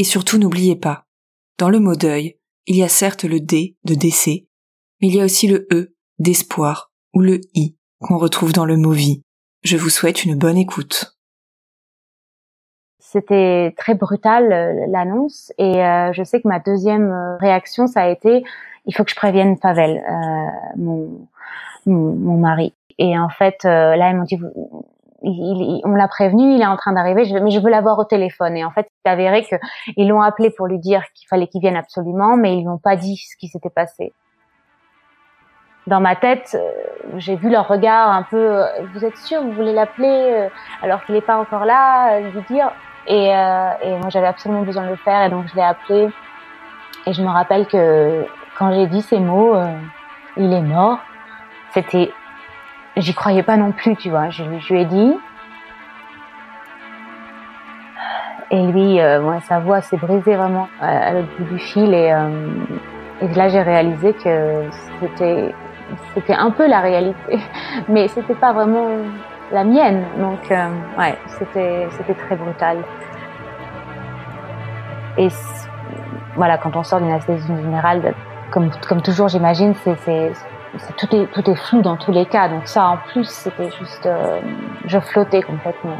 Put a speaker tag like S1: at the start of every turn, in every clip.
S1: Et surtout n'oubliez pas, dans le mot deuil, il y a certes le D de décès, mais il y a aussi le E d'espoir ou le I qu'on retrouve dans le mot vie. Je vous souhaite une bonne écoute.
S2: C'était très brutal euh, l'annonce et euh, je sais que ma deuxième euh, réaction ça a été il faut que je prévienne Pavel, mon, mon, mari. Et en fait là ils m'ont dit il, on l'a prévenu, il est en train d'arriver, mais je veux l'avoir au téléphone. Et en fait, c'est avéré qu'ils l'ont appelé pour lui dire qu'il fallait qu'il vienne absolument, mais ils lui ont pas dit ce qui s'était passé. Dans ma tête, euh, j'ai vu leur regard un peu. Euh, vous êtes sûr, vous voulez l'appeler euh, alors qu'il n'est pas encore là, lui dire. Et, et moi, j'avais absolument besoin de le faire, et donc je l'ai appelé. Et je me rappelle que quand j'ai dit ces mots, il est mort. C'était j'y croyais pas non plus, tu vois. Je, je lui ai dit. Et lui, euh, sa voix s'est brisée vraiment à, l'autre bout du fil. Et, euh, et là, j'ai réalisé que c'était c'était un peu la réalité, mais c'était pas vraiment la mienne. Donc, euh, ouais, c'était c'était très brutal. Et voilà, quand on sort d'une anesthésie générale, comme comme toujours, j'imagine, c'est tout est tout est flou dans tous les cas. Donc ça, en plus, c'était juste, euh, je flottais complètement.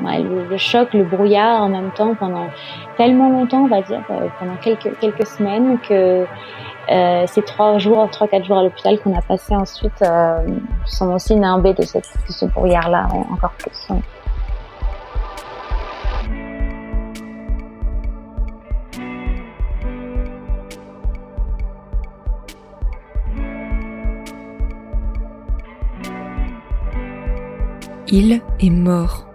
S2: Ouais. le, choc, le brouillard en même temps pendant tellement longtemps, on va dire, euh, pendant quelques quelques semaines que euh, ces trois jours, trois quatre jours à l'hôpital qu'on a passé ensuite euh, sont aussi nimbés de, cette, de ce brouillard-là, encore plus.
S1: Il est mort.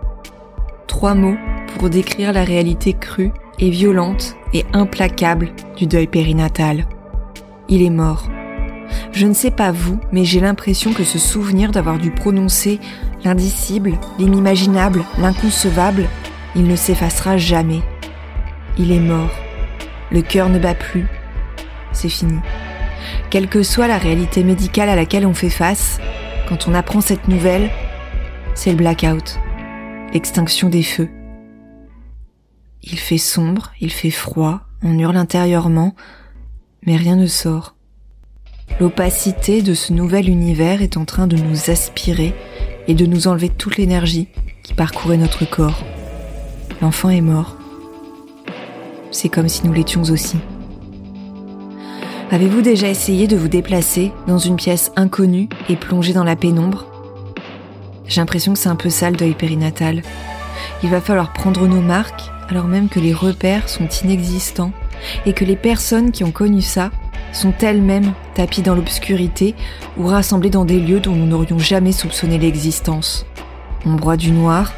S1: Trois mots pour décrire la réalité crue et violente et implacable du deuil périnatal. Il est mort. Je ne sais pas vous, mais j'ai l'impression que ce souvenir d'avoir dû prononcer l'indicible, l'inimaginable, l'inconcevable, il ne s'effacera jamais. Il est mort. Le cœur ne bat plus. C'est fini. Quelle que soit la réalité médicale à laquelle on fait face, quand on apprend cette nouvelle, c'est le blackout, l'extinction des feux. Il fait sombre, il fait froid, on hurle intérieurement, mais rien ne sort. L'opacité de ce nouvel univers est en train de nous aspirer et de nous enlever toute l'énergie qui parcourait notre corps. L'enfant est mort. C'est comme si nous l'étions aussi. Avez-vous déjà essayé de vous déplacer dans une pièce inconnue et plonger dans la pénombre? J'ai l'impression que c'est un peu ça le deuil périnatal. Il va falloir prendre nos marques alors même que les repères sont inexistants et que les personnes qui ont connu ça sont elles-mêmes tapies dans l'obscurité ou rassemblées dans des lieux dont nous n'aurions jamais soupçonné l'existence. On broie du noir,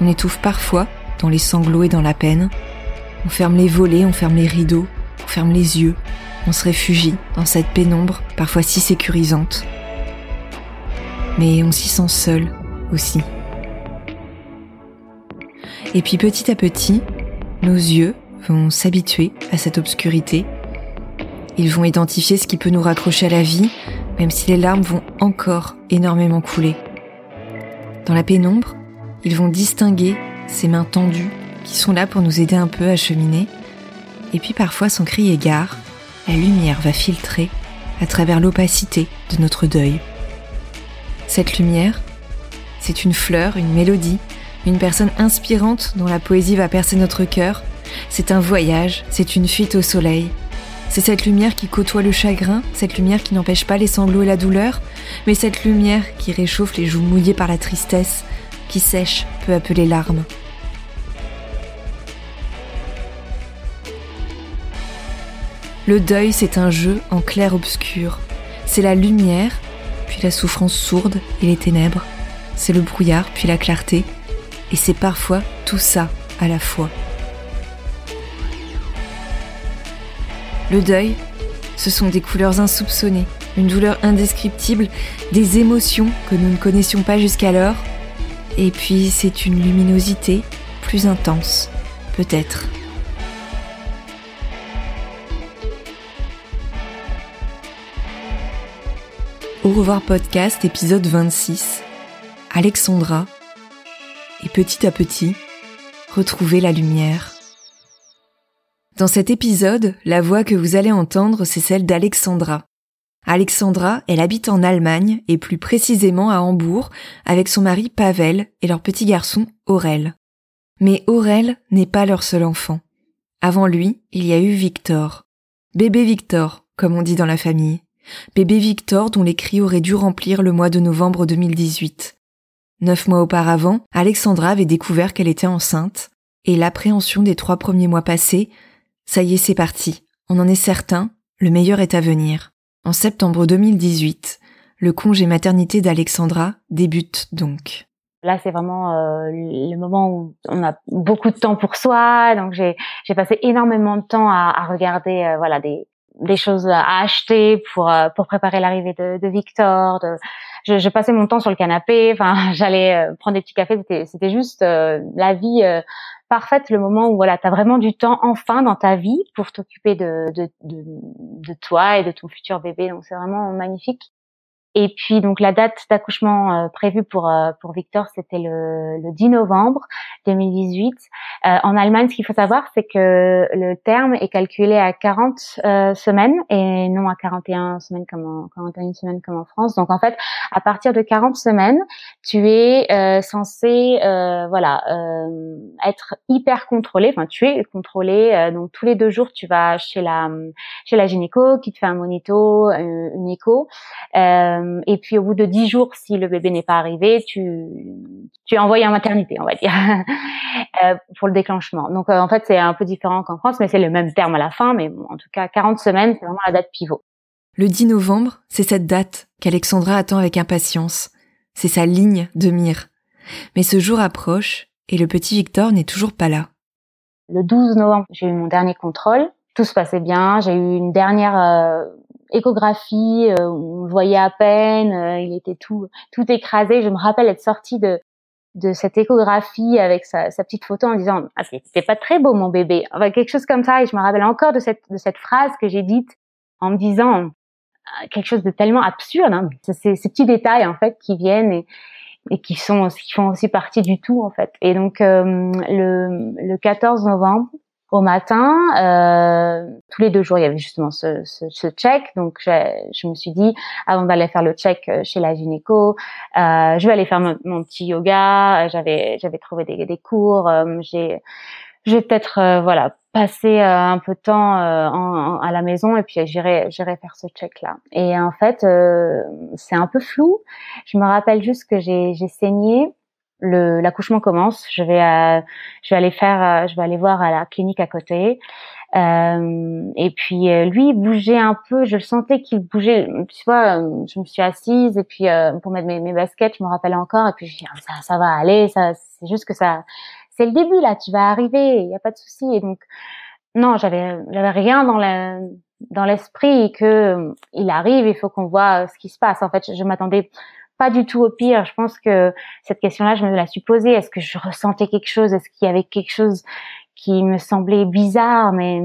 S1: on étouffe parfois dans les sanglots et dans la peine, on ferme les volets, on ferme les rideaux, on ferme les yeux, on se réfugie dans cette pénombre parfois si sécurisante. Mais on s'y sent seul, aussi. Et puis petit à petit, nos yeux vont s'habituer à cette obscurité. Ils vont identifier ce qui peut nous raccrocher à la vie, même si les larmes vont encore énormément couler. Dans la pénombre, ils vont distinguer ces mains tendues qui sont là pour nous aider un peu à cheminer. Et puis parfois, sans cri égard, la lumière va filtrer à travers l'opacité de notre deuil. Cette lumière, c'est une fleur, une mélodie, une personne inspirante dont la poésie va percer notre cœur C'est un voyage, c'est une fuite au soleil. C'est cette lumière qui côtoie le chagrin, cette lumière qui n'empêche pas les sanglots et la douleur, mais cette lumière qui réchauffe les joues mouillées par la tristesse, qui sèche peu à peu les larmes. Le deuil, c'est un jeu en clair-obscur. C'est la lumière, puis la souffrance sourde et les ténèbres. C'est le brouillard, puis la clarté. Et c'est parfois tout ça à la fois. Le deuil, ce sont des couleurs insoupçonnées, une douleur indescriptible, des émotions que nous ne connaissions pas jusqu'alors. Et puis c'est une luminosité plus intense, peut-être. Au revoir podcast épisode 26. Alexandra. Et petit à petit, retrouver la lumière. Dans cet épisode, la voix que vous allez entendre, c'est celle d'Alexandra. Alexandra, elle habite en Allemagne, et plus précisément à Hambourg, avec son mari Pavel et leur petit garçon Aurel. Mais Aurel n'est pas leur seul enfant. Avant lui, il y a eu Victor. Bébé Victor, comme on dit dans la famille. Bébé Victor dont les cris auraient dû remplir le mois de novembre 2018. Neuf mois auparavant, Alexandra avait découvert qu'elle était enceinte, et l'appréhension des trois premiers mois passés ça y est, c'est parti. On en est certain, le meilleur est à venir. En septembre 2018, le congé maternité d'Alexandra débute donc.
S2: Là, c'est vraiment euh, le moment où on a beaucoup de temps pour soi. Donc, j'ai passé énormément de temps à, à regarder, euh, voilà, des des choses à acheter pour euh, pour préparer l'arrivée de, de, Victor. De, je, passais mon temps sur le canapé. Enfin, j'allais prendre des petits cafés. C'était c'était juste la vie parfaite le moment où voilà, tu as vraiment du temps enfin dans ta vie pour t'occuper de, de, de, de, toi et de ton futur bébé. Donc c'est vraiment magnifique. Et puis donc la date d'accouchement euh, prévue pour euh, pour Victor, c'était le, le 10 novembre 2018. Euh, en Allemagne, ce qu'il faut savoir, c'est que le terme est calculé à 40 semaines et non à 41 semaines comme en 41 semaines comme en France. Donc en fait, à partir de 40 semaines, tu es censé voilà être hyper contrôlé. Enfin, tu es contrôlé. donc tous les deux jours, tu vas chez la chez la gynéco qui te fait un monito, une écho. Euh, et puis au bout de dix jours, si le bébé n'est pas arrivé, tu tu es envoyé en maternité, on va dire, euh, pour le déclenchement. Donc euh, en fait, c'est un peu différent qu'en France, mais c'est le même terme à la fin. Mais bon, en tout cas, 40 semaines, c'est vraiment la date pivot.
S1: Le 10 novembre, c'est cette date qu'Alexandra attend avec impatience. C'est sa ligne de mire. Mais ce jour approche et le petit Victor n'est toujours pas là.
S2: Le 12 novembre, j'ai eu mon dernier contrôle. Tout se passait bien. J'ai eu une dernière échographie, euh, on voyait à peine, euh, il était tout tout écrasé. Je me rappelle être sortie de de cette échographie avec sa, sa petite photo en disant ah c'était pas très beau mon bébé, enfin quelque chose comme ça. Et je me rappelle encore de cette de cette phrase que j'ai dite en me disant ah, quelque chose de tellement absurde. Hein. C'est ces petits détails en fait qui viennent et et qui sont qui font aussi partie du tout en fait. Et donc euh, le, le 14 novembre, au matin, euh, tous les deux jours, il y avait justement ce, ce, ce check. Donc, je, je, me suis dit, avant d'aller faire le check euh, chez la gynéco, euh, je vais aller faire mon, petit yoga. J'avais, j'avais trouvé des, des cours. Euh, j'ai, je vais peut-être, euh, voilà, passer un peu de temps en, à la maison et puis j'irai, j'irai faire ce check là. Et en fait, c'est un peu flou. Je me rappelle juste que j'ai, j'ai saigné l'accouchement commence, je vais euh, je vais aller faire euh, je vais aller voir à la clinique à côté. Euh, et puis lui il bougeait un peu, je le sentais qu'il bougeait. Tu vois, je me suis assise et puis pour mettre mes, mes, baskets, je me rappelle encore et puis je dis ah, ça ça va aller, ça c'est juste que ça c'est le début là, tu vas arriver, il y a pas de souci. Et donc non, j'avais j'avais rien dans la dans l'esprit que il arrive, il faut qu'on voit ce qui se passe. En fait, je m'attendais pas du tout au pire. Je pense que cette question-là, je me la suis posée. Est-ce que je ressentais quelque chose? Est-ce qu'il y avait quelque chose qui me semblait bizarre? Mais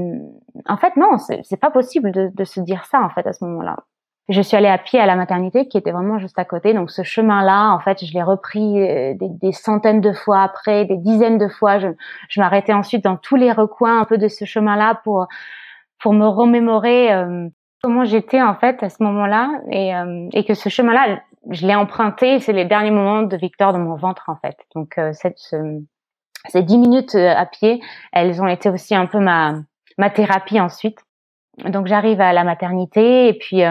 S2: en fait, non, c'est pas possible de, se dire ça en fait à ce moment-là. Je suis allée à pied à la maternité qui était vraiment juste à côté. Donc ce chemin-là, en fait, je l'ai repris euh, des, centaines de fois après, des dizaines de fois. Je, je m'arrêtais ensuite dans tous les recoins un peu de ce chemin-là pour pour me remémorer euh, comment j'étais en fait à ce moment-là et, euh, et que ce chemin-là, je l'ai emprunté. C'est les derniers moments de Victor dans mon ventre en fait. Donc euh, cette, ces dix minutes à pied, elles ont été aussi un peu ma ma thérapie ensuite. Donc j'arrive à la maternité et puis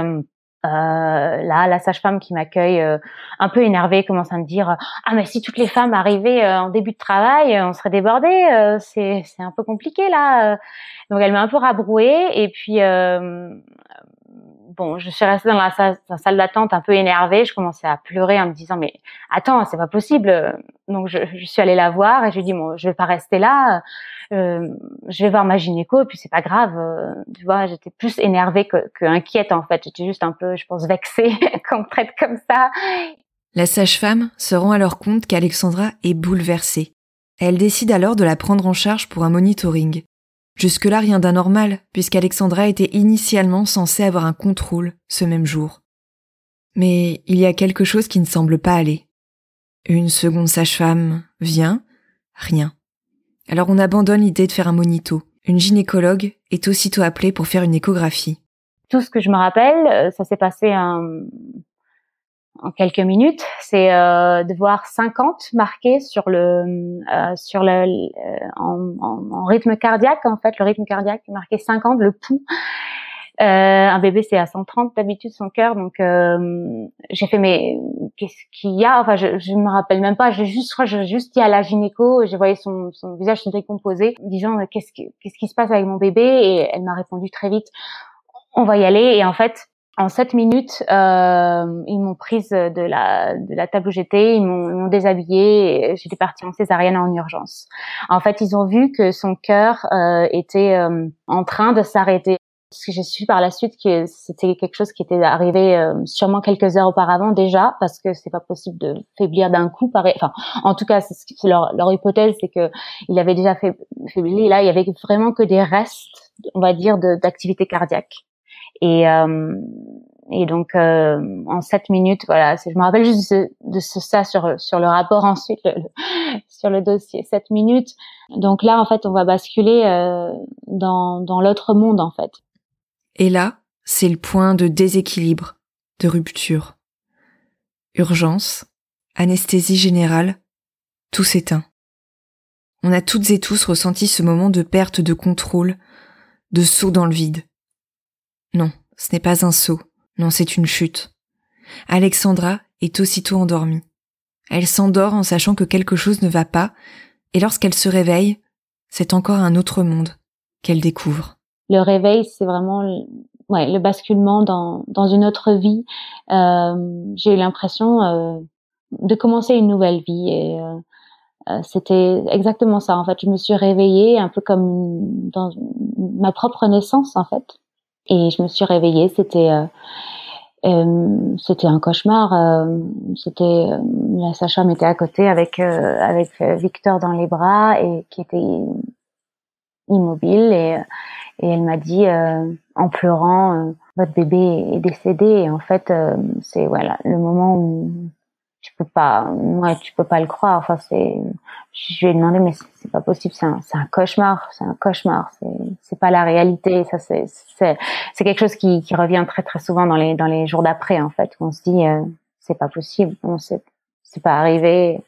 S2: euh, là, la sage-femme qui m'accueille, euh, un peu énervée, commence à me dire ah mais si toutes les femmes arrivaient euh, en début de travail, on serait débordés. c'est c'est un peu compliqué là. Donc elle m'a un peu rabrouée et puis bon, je suis restée dans la salle, d'attente un peu énervée. Je commençais à pleurer en me disant mais attends, c'est pas possible. Donc je, je, suis allée la voir et je lui ai dit bon, je vais pas rester là. Euh, je vais voir ma gynéco et puis c'est pas grave. Euh, tu vois, j'étais plus énervée que, que inquiète en fait. J'étais juste un peu, je pense, vexée qu'on me traite comme ça.
S1: La sage-femme se rend alors compte qu'Alexandra est bouleversée. Elle décide alors de la prendre en charge pour un monitoring. Jusque-là, rien d'anormal, puisqu'Alexandra était initialement censée avoir un contrôle ce même jour. Mais il y a quelque chose qui ne semble pas aller. Une seconde sage-femme vient, rien. Alors on abandonne l'idée de faire un monito. Une gynécologue est aussitôt appelée pour faire une échographie.
S2: Tout ce que je me rappelle, euh, ça s'est passé en, en quelques minutes, c'est euh, de voir 50 marqués sur le euh, sur le euh, en, en, rythme cardiaque en fait, le rythme cardiaque marqué 50, le pouls euh, un bébé c'est à 130 d'habitude son cœur, donc euh, j'ai fait mais qu'est-ce qu'il y a? Enfin je, je me rappelle même pas. J'ai juste, je juste dit à la gynéco, j'ai voyé son, son visage se décomposer, disant qu'est-ce qu'est-ce qui se passe avec mon bébé? Et elle m'a répondu très vite, on va y aller. Et en fait, en sept minutes, euh, ils m'ont prise de la de la table où j'étais, ils m'ont déshabillée. J'étais partie en césarienne en urgence. En fait, ils ont vu que son cœur euh, était euh, en train de s'arrêter j'ai su par la suite que c'était quelque chose qui était arrivé euh, sûrement quelques heures auparavant déjà parce que c'est pas possible de faiblir d'un coup pareil enfin en tout cas c'est leur, leur hypothèse c'est que il avait déjà faibli là il y avait vraiment que des restes on va dire d'activité cardiaque et euh, et donc euh, en sept minutes voilà je me rappelle juste de, ça sur sur le rapport ensuite sur le dossier sept minutes donc là en fait on va basculer euh, dans dans l'autre monde en fait
S1: et là, c'est le point de déséquilibre, de rupture. Urgence, anesthésie générale, tout s'éteint. On a toutes et tous ressenti ce moment de perte de contrôle, de saut dans le vide. Non, ce n'est pas un saut, non, c'est une chute. Alexandra est aussitôt endormie. Elle s'endort en sachant que quelque chose ne va pas, et lorsqu'elle se réveille, c'est encore un autre monde qu'elle découvre
S2: le réveil, c'est vraiment le basculement dans, une autre vie. Euh, j'ai eu l'impression euh, de commencer une nouvelle vie et euh, c'était exactement ça. En fait, je me suis réveillée un peu comme dans ma propre naissance en fait. Et je me suis réveillée, c'était euh, c'était un cauchemar. c'était la Sacha m'était à côté avec avec Victor dans les bras et qui était immobile et et elle m'a dit euh, en pleurant euh, votre bébé est décédé et en fait euh, c'est voilà le moment où tu peux pas ouais tu peux pas le croire enfin c'est je lui ai demandé mais c'est pas possible c'est un c'est un cauchemar c'est un cauchemar c'est c'est pas la réalité ça c'est c'est c'est quelque chose qui qui revient très très souvent dans les dans les jours d'après en fait où on se dit c'est pas possible on sait c'est pas arrivé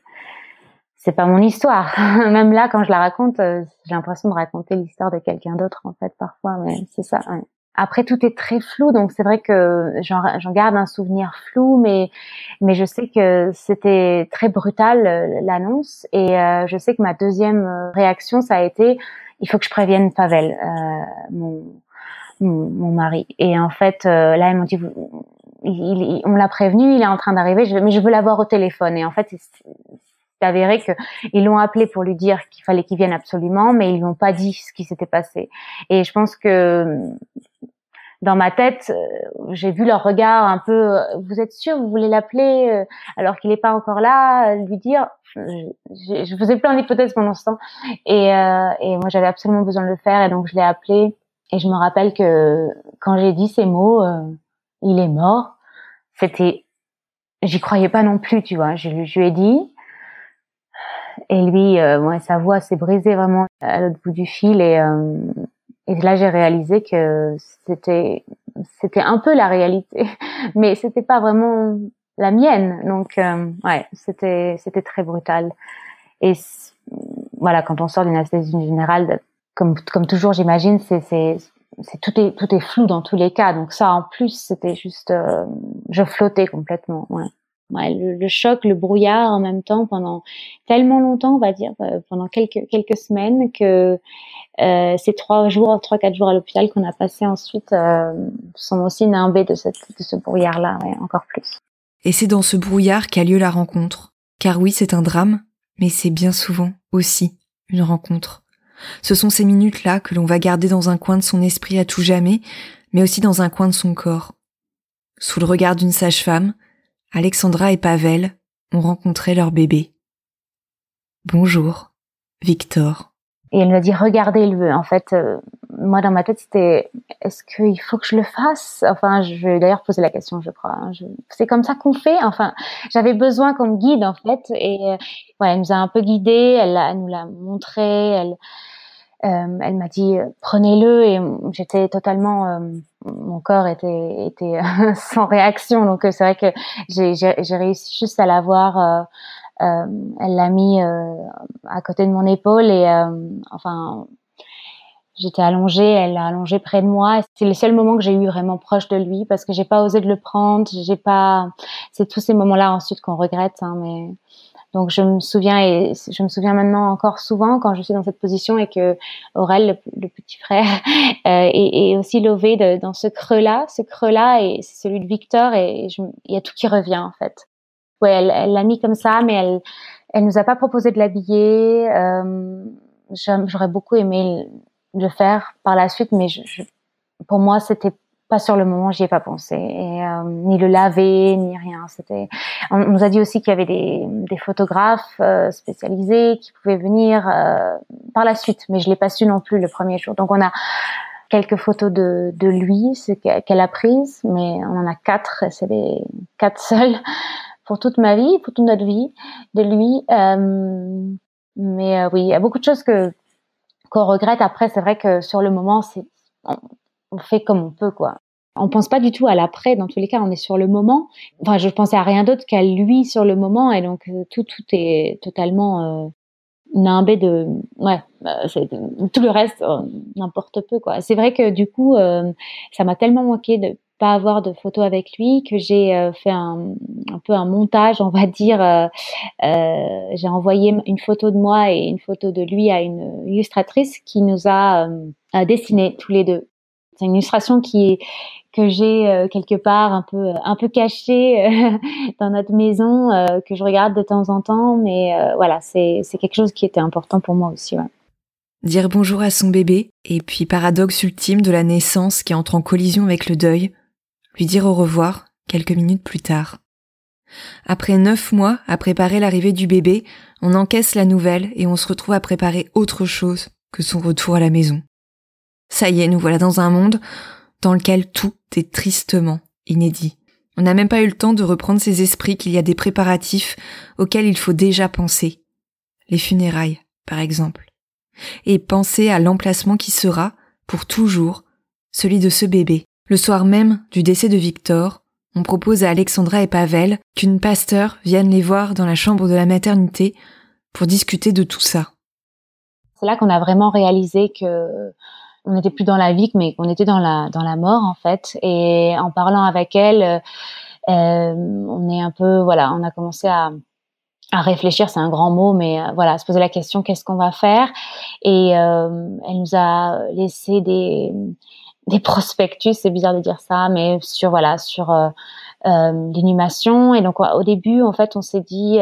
S2: c'est pas mon histoire. Même là, quand je la raconte, euh, j'ai l'impression de raconter l'histoire de quelqu'un d'autre, en fait, parfois. Mais c'est ça. Après, tout est très flou, donc c'est vrai que j'en garde un souvenir flou, mais mais je sais que c'était très brutal euh, l'annonce, et euh, je sais que ma deuxième réaction, ça a été, il faut que je prévienne Pavel, mon, mon, mari. Et en fait, là, ils m'ont dit, il, on l'a prévenu, il est en train d'arriver, mais je veux l'avoir au téléphone. Et en fait, c'est avéré qu'ils l'ont appelé pour lui dire qu'il fallait qu'il vienne absolument, mais ils lui ont pas dit ce qui s'était passé. Et je pense que dans ma tête, euh, j'ai vu leur regard un peu. Vous êtes sûr, vous voulez l'appeler euh, alors qu'il n'est pas encore là, lui dire. Je, je faisais plein d'hypothèses pendant ce temps, et, euh, et moi j'avais absolument besoin de le faire, et donc je l'ai appelé. Et je me rappelle que quand j'ai dit ces mots, il est mort. C'était, j'y croyais pas non plus, tu vois. Je, je lui ai dit, et lui, euh, sa voix s'est brisée vraiment à l'autre bout du fil. Et, euh, et là, j'ai réalisé que c'était c'était un peu la réalité, mais c'était pas vraiment la mienne. Donc, euh, ouais, c'était c'était très brutal. Et voilà, quand on sort d'une anesthésie générale, comme comme toujours, j'imagine, c'est c'est c'est tout est tout est flou dans tous les cas. Donc ça, en plus, c'était juste, euh, je flottais complètement. Ouais. Ouais, le, choc, le brouillard en même temps pendant tellement longtemps, on va dire, euh, pendant quelques quelques semaines que euh, ces trois jours, trois quatre jours à l'hôpital qu'on a passé ensuite euh, sont aussi nimbés de, cette, de ce brouillard-là, ouais, encore plus.
S1: Et c'est dans ce brouillard qu'a lieu la rencontre. Car oui, c'est un drame, mais c'est bien souvent aussi une rencontre. Ce sont ces minutes-là que l'on va garder dans un coin de son esprit à tout jamais, mais aussi dans un coin de son corps. Sous le regard d'une sage-femme, Alexandra et Pavel ont rencontré leur bébé. Bonjour, Victor.
S2: Et elle m'a dit regardez-le. En fait, euh, moi dans ma tête c'était est-ce qu'il faut que je le fasse? Enfin, je vais d'ailleurs poser la question, je crois. Hein. C'est comme ça qu'on fait. Enfin, j'avais besoin qu'on me guide en fait. Et euh, ouais, elle nous a un peu guidés. Elle, elle nous l'a montré. Elle, euh, elle m'a dit prenez-le et j'étais totalement euh, mon corps était était sans réaction. Donc c'est vrai que j'ai réussi juste à l'avoir euh, elle l'a mis à côté de mon épaule et enfin j'étais allongée elle l'a allongé près de moi. C'est le seul moment que j'ai eu vraiment proche de lui parce que j'ai pas osé de le prendre j'ai pas c'est tous ces moments là ensuite qu'on regrette hein, mais donc je me souviens et je me souviens maintenant encore souvent quand je suis dans cette position et que Aurel, le, petit frère, euh, est, aussi levé de, dans ce creux-là. Ce creux-là et c'est celui de Victor et il y a tout qui revient en fait. Ouais, elle l'a mis comme ça, mais elle elle nous a pas proposé de l'habiller. Euh, J'aurais beaucoup aimé le faire par la suite, mais je, je, pour moi c'était pas sur le moment, j'y ai pas pensé, et, euh, ni le laver, ni rien. C'était. On, nous a dit aussi qu'il y avait des, des photographes euh, spécialisés qui pouvaient venir euh, par la suite, mais je l'ai pas su non plus le premier jour. Donc on a quelques photos de, de lui, qu'elle a prises, mais on en a quatre, c'est les quatre seuls pour toute ma vie, pour toute notre vie de lui. mais oui, il y a beaucoup de choses que qu'on regrette. Après, c'est vrai que sur le moment, c'est on fait comme on peut, quoi. On pense pas du tout à l'après. Dans tous les cas, on est sur le moment. Enfin, je pensais à rien d'autre qu'à lui sur le moment, et donc euh, tout, tout est totalement euh, nimbé de, ouais, euh, tout le reste n'importe peu, quoi. C'est vrai que du coup, ça m'a tellement manqué de pas avoir de photos avec lui que j'ai fait un, un, peu un montage, on va dire. j'ai envoyé une photo de moi et une photo de lui à une illustratrice qui nous a dessiné tous les deux. C'est une illustration que j'ai euh, quelque part un peu un peu cachée euh, dans notre maison euh, que je regarde de temps en temps mais voilà c'est c'est quelque chose qui était important pour moi aussi
S1: dire bonjour à son bébé et puis paradoxe ultime de la naissance qui entre en collision avec le deuil. Lui dire au revoir quelques minutes plus tard. Après neuf mois à préparer l'arrivée du bébé on encaisse la nouvelle et on se retrouve à préparer autre chose que son retour à la maison ça y est, nous voilà dans un monde dans lequel tout est tristement inédit. On n'a même pas eu le temps de reprendre ses esprits qu'il y a des préparatifs auxquels il faut déjà penser. Les funérailles, par exemple. Et penser à l'emplacement qui sera, pour toujours, celui de ce bébé. Le soir même du décès de Victor, on propose à Alexandra et Pavel qu'une pasteur vienne les voir dans la chambre de la maternité pour discuter de tout ça.
S2: C'est là qu'on a vraiment réalisé que on n'était plus dans la vie, mais qu'on était dans la dans la mort en fait. Et en parlant avec elle, euh, euh, on est un peu voilà, on a commencé à à réfléchir, c'est un grand mot, mais euh, voilà, se poser la question qu'est-ce qu'on va faire? Et elle nous a laissé des des prospectus, c'est bizarre de dire ça, mais sur voilà sur l'inhumation. Et donc au début, en fait, on s'est dit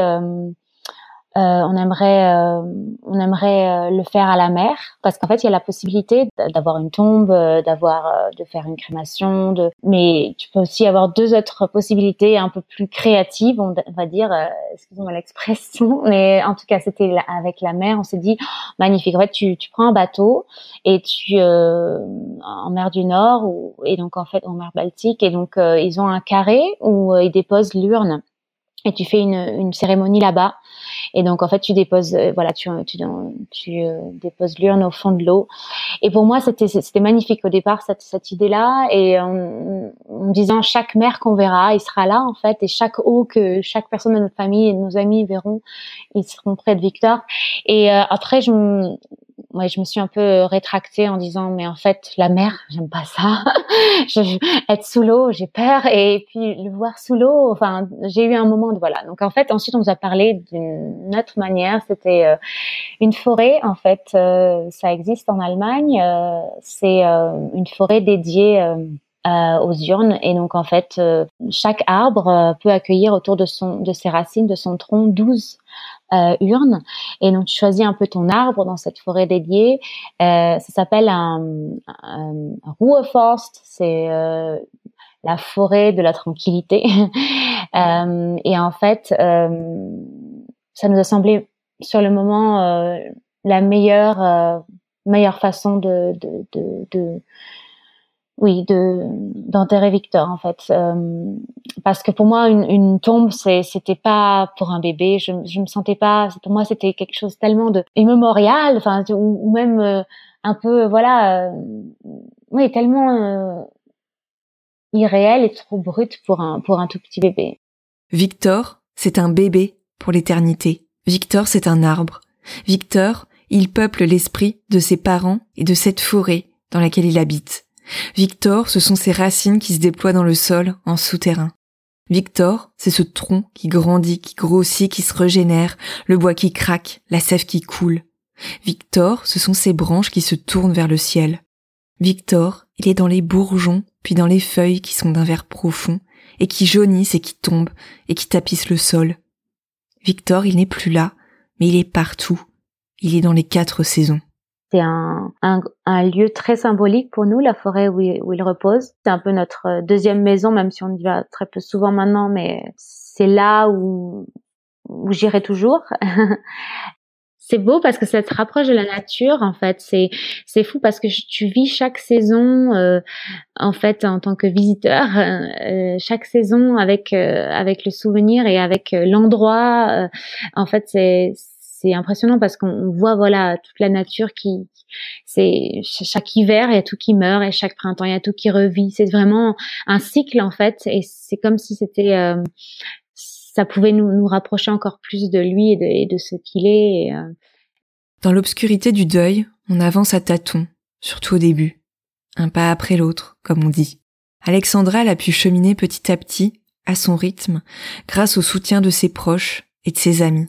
S2: euh, on aimerait, euh, on aimerait euh, le faire à la mer parce qu'en fait, il y a la possibilité d'avoir une tombe, d'avoir, de faire une crémation, de. Mais tu peux aussi avoir deux autres possibilités un peu plus créatives, on va dire. Excusez-moi l'expression, mais en tout cas, c'était avec la mer. On s'est dit oh, magnifique. En fait, tu, tu prends un bateau et tu en mer du Nord ou, et donc en fait en mer Baltique et donc ils ont un carré où ils déposent l'urne et tu fais une, une cérémonie là-bas. Et donc en fait, tu déposes, euh, voilà, tu, tu, tu euh, déposes l'urne au fond de l'eau. Et pour moi, c'était c'était magnifique au départ cette, cette idée-là. Et en, en, disant chaque mère qu'on verra, il sera là en fait, et chaque eau que chaque personne de notre famille et de nos amis verront, ils seront près de Victor. Et euh, après, je ouais, je me suis un peu rétractée en disant mais en fait la mer, j'aime pas ça. je, être sous l'eau, j'ai peur et puis le voir sous l'eau, enfin j'ai eu un moment de voilà. Donc en fait ensuite on nous a parlé d'une autre manière, c'était euh, une forêt en fait, euh, ça existe en Allemagne, euh, c'est une forêt dédiée aux urnes et donc en fait chaque arbre peut accueillir autour de son de ses racines de son tronc 12 euh, urne. Et donc, tu choisis un peu ton arbre dans cette forêt dédiée. Euh, ça s'appelle un, un, Ruheforst. C'est euh, la forêt de la tranquillité. euh, et en fait, euh, ça nous a semblé sur le moment euh, la meilleure meilleure façon de, de, de, de oui, de d'enterrer Victor en fait, euh, parce que pour moi une, une tombe c'était pas pour un bébé, je je me sentais pas, pour moi c'était quelque chose tellement de immémorial, enfin ou, même euh, un peu voilà, euh, oui tellement euh, irréel et trop brut pour un pour un tout petit bébé.
S1: Victor, c'est un bébé pour l'éternité. Victor, c'est un arbre. Victor, il peuple l'esprit de ses parents et de cette forêt dans laquelle il habite. Victor, ce sont ces racines qui se déploient dans le sol en souterrain. Victor, c'est ce tronc qui grandit, qui grossit, qui se régénère, le bois qui craque, la sève qui coule. Victor, ce sont ces branches qui se tournent vers le ciel. Victor, il est dans les bourgeons, puis dans les feuilles qui sont d'un vert profond, et qui jaunissent et qui tombent, et qui tapissent le sol. Victor, il n'est plus là, mais il est partout. Il est dans les quatre saisons
S2: un, lieu très symbolique pour nous, la forêt où il, repose. C'est un peu notre euh, deuxième maison, même si on y va très peu souvent maintenant, mais c'est là où, j'irai toujours. c'est beau parce que ça te rapproche de la nature en fait c'est c'est fou parce que tu vis chaque saison euh, en fait en tant que visiteur euh, chaque saison avec avec le souvenir et avec l'endroit en fait c'est c'est impressionnant parce qu'on voit voilà toute la nature qui c'est chaque hiver il y a tout qui meurt et chaque printemps il y a tout qui revit. C'est vraiment un cycle en fait et c'est comme si c'était euh, ça pouvait nous, nous rapprocher encore plus de lui et de, de ce qu'il est euh.
S1: dans l'obscurité du deuil on avance à tâtons surtout au début un pas après l'autre comme on dit. Alexandra elle a pu cheminer petit à petit à son rythme grâce au soutien de ses proches et de ses amis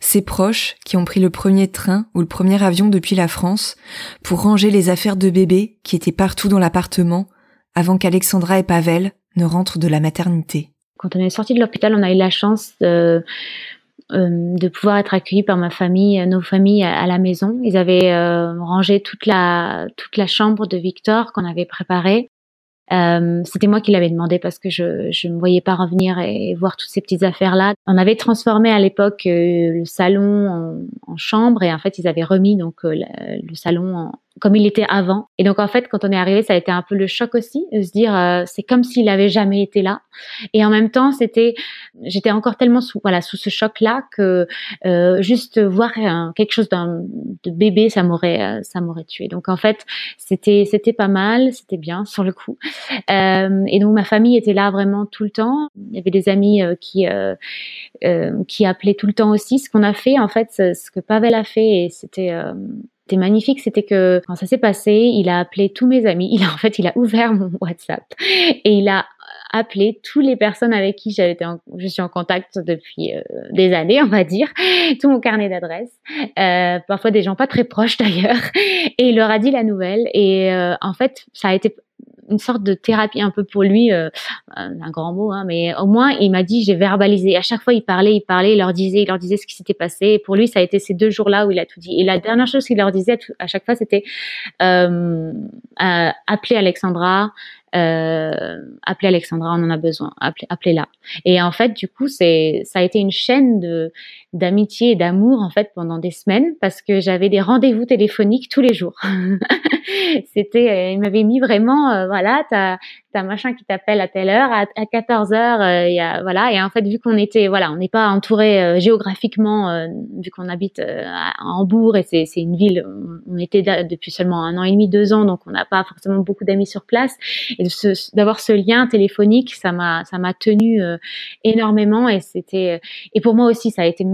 S1: ses proches qui ont pris le premier train ou le premier avion depuis la France pour ranger les affaires de bébé qui étaient partout dans l'appartement avant qu'Alexandra et Pavel ne rentrent de la maternité.
S2: Quand on est sorti de l'hôpital, on a eu la chance de, euh, pouvoir être accueillis par ma famille, nos familles à, la maison. Ils avaient euh, rangé toute la toute la chambre de Victor qu'on avait préparée. Euh, c'était moi qui l'avais demandé parce que je ne voyais pas revenir et, voir toutes ces petites affaires là. On avait transformé à l'époque euh, le salon en, chambre et en fait ils avaient remis donc euh, le salon en, comme il était avant. Et donc en fait, quand on est arrivé, ça a été un peu le choc aussi de se dire euh, c'est comme s'il avait jamais été là. Et en même temps, c'était j'étais encore tellement sous voilà sous ce choc là que euh, juste voir quelque chose d'un de bébé, ça m'aurait euh, ça m'aurait tué. Donc en fait, c'était c'était pas mal, c'était bien sur le coup. Euh, et donc ma famille était là vraiment tout le temps. Il y avait des amis euh, qui qui appelaient tout le temps aussi. Ce qu'on a fait en fait, ce que Pavel a fait, et c'était c'était magnifique, c'était que quand ça s'est passé, il a appelé tous mes amis. Il a en fait, il a ouvert mon WhatsApp et il a appelé toutes les personnes avec qui été je suis en contact depuis euh, des années, on va dire, tout mon carnet d'adresses, euh, parfois des gens pas très proches d'ailleurs, et il leur a dit la nouvelle. Et euh, en fait, ça a été une sorte de thérapie un peu pour lui, euh, un grand mot, hein, mais au moins il m'a dit j'ai verbalisé. À chaque fois il parlait, il parlait, il leur disait, il leur disait ce qui s'était passé. Pour lui ça a été ces deux jours-là où il a tout dit. Et la dernière chose qu'il leur disait à, chaque fois c'était euh, euh, appeler Alexandra, euh, appelez Alexandra, on en a besoin, appelez, appelez-la. Et en fait, du coup, c'est, ça a été une chaîne de, d'amitié et d'amour en fait pendant des semaines parce que j'avais des rendez-vous téléphoniques tous les jours. C'était, euh, il m'avait mis vraiment, euh, voilà, t'as t'as machin qui t'appelle à telle heure, à, 14 heures, euh, y a, voilà. Et en fait, vu qu'on était, voilà, on n'est pas entouré euh, géographiquement, vu qu'on habite à Hambourg et c'est une ville, on, était depuis seulement un an et demi, deux ans, donc on n'a pas forcément beaucoup d'amis sur place. Et d'avoir ce lien téléphonique, ça m'a ça m'a tenu énormément et c'était et pour moi aussi ça a été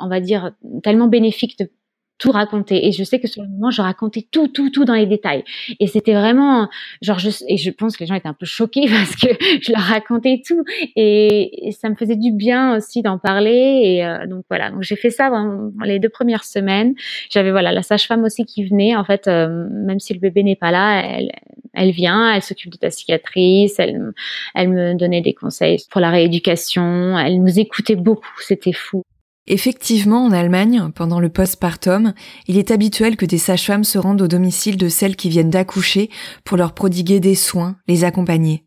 S2: on va dire tellement bénéfique de tout raconter. Et je sais que sur le moment, je racontais tout, tout, tout dans les détails. Et c'était vraiment, genre, je, et je pense que les gens étaient un peu choqués parce que je leur racontais tout. Et, ça me faisait du bien aussi d'en parler. Et euh, donc voilà, donc j'ai fait ça dans, les deux premières semaines. J'avais voilà la sage-femme aussi qui venait. En fait, euh, même si le bébé n'est pas là, elle, elle vient, elle s'occupe de ta cicatrice, elle, elle me donnait des conseils pour la rééducation. Elle nous écoutait beaucoup. C'était fou.
S1: Effectivement, en Allemagne, pendant le postpartum, il est habituel que des sages-femmes se rendent au domicile de celles qui viennent d'accoucher pour leur prodiguer des soins, les accompagner.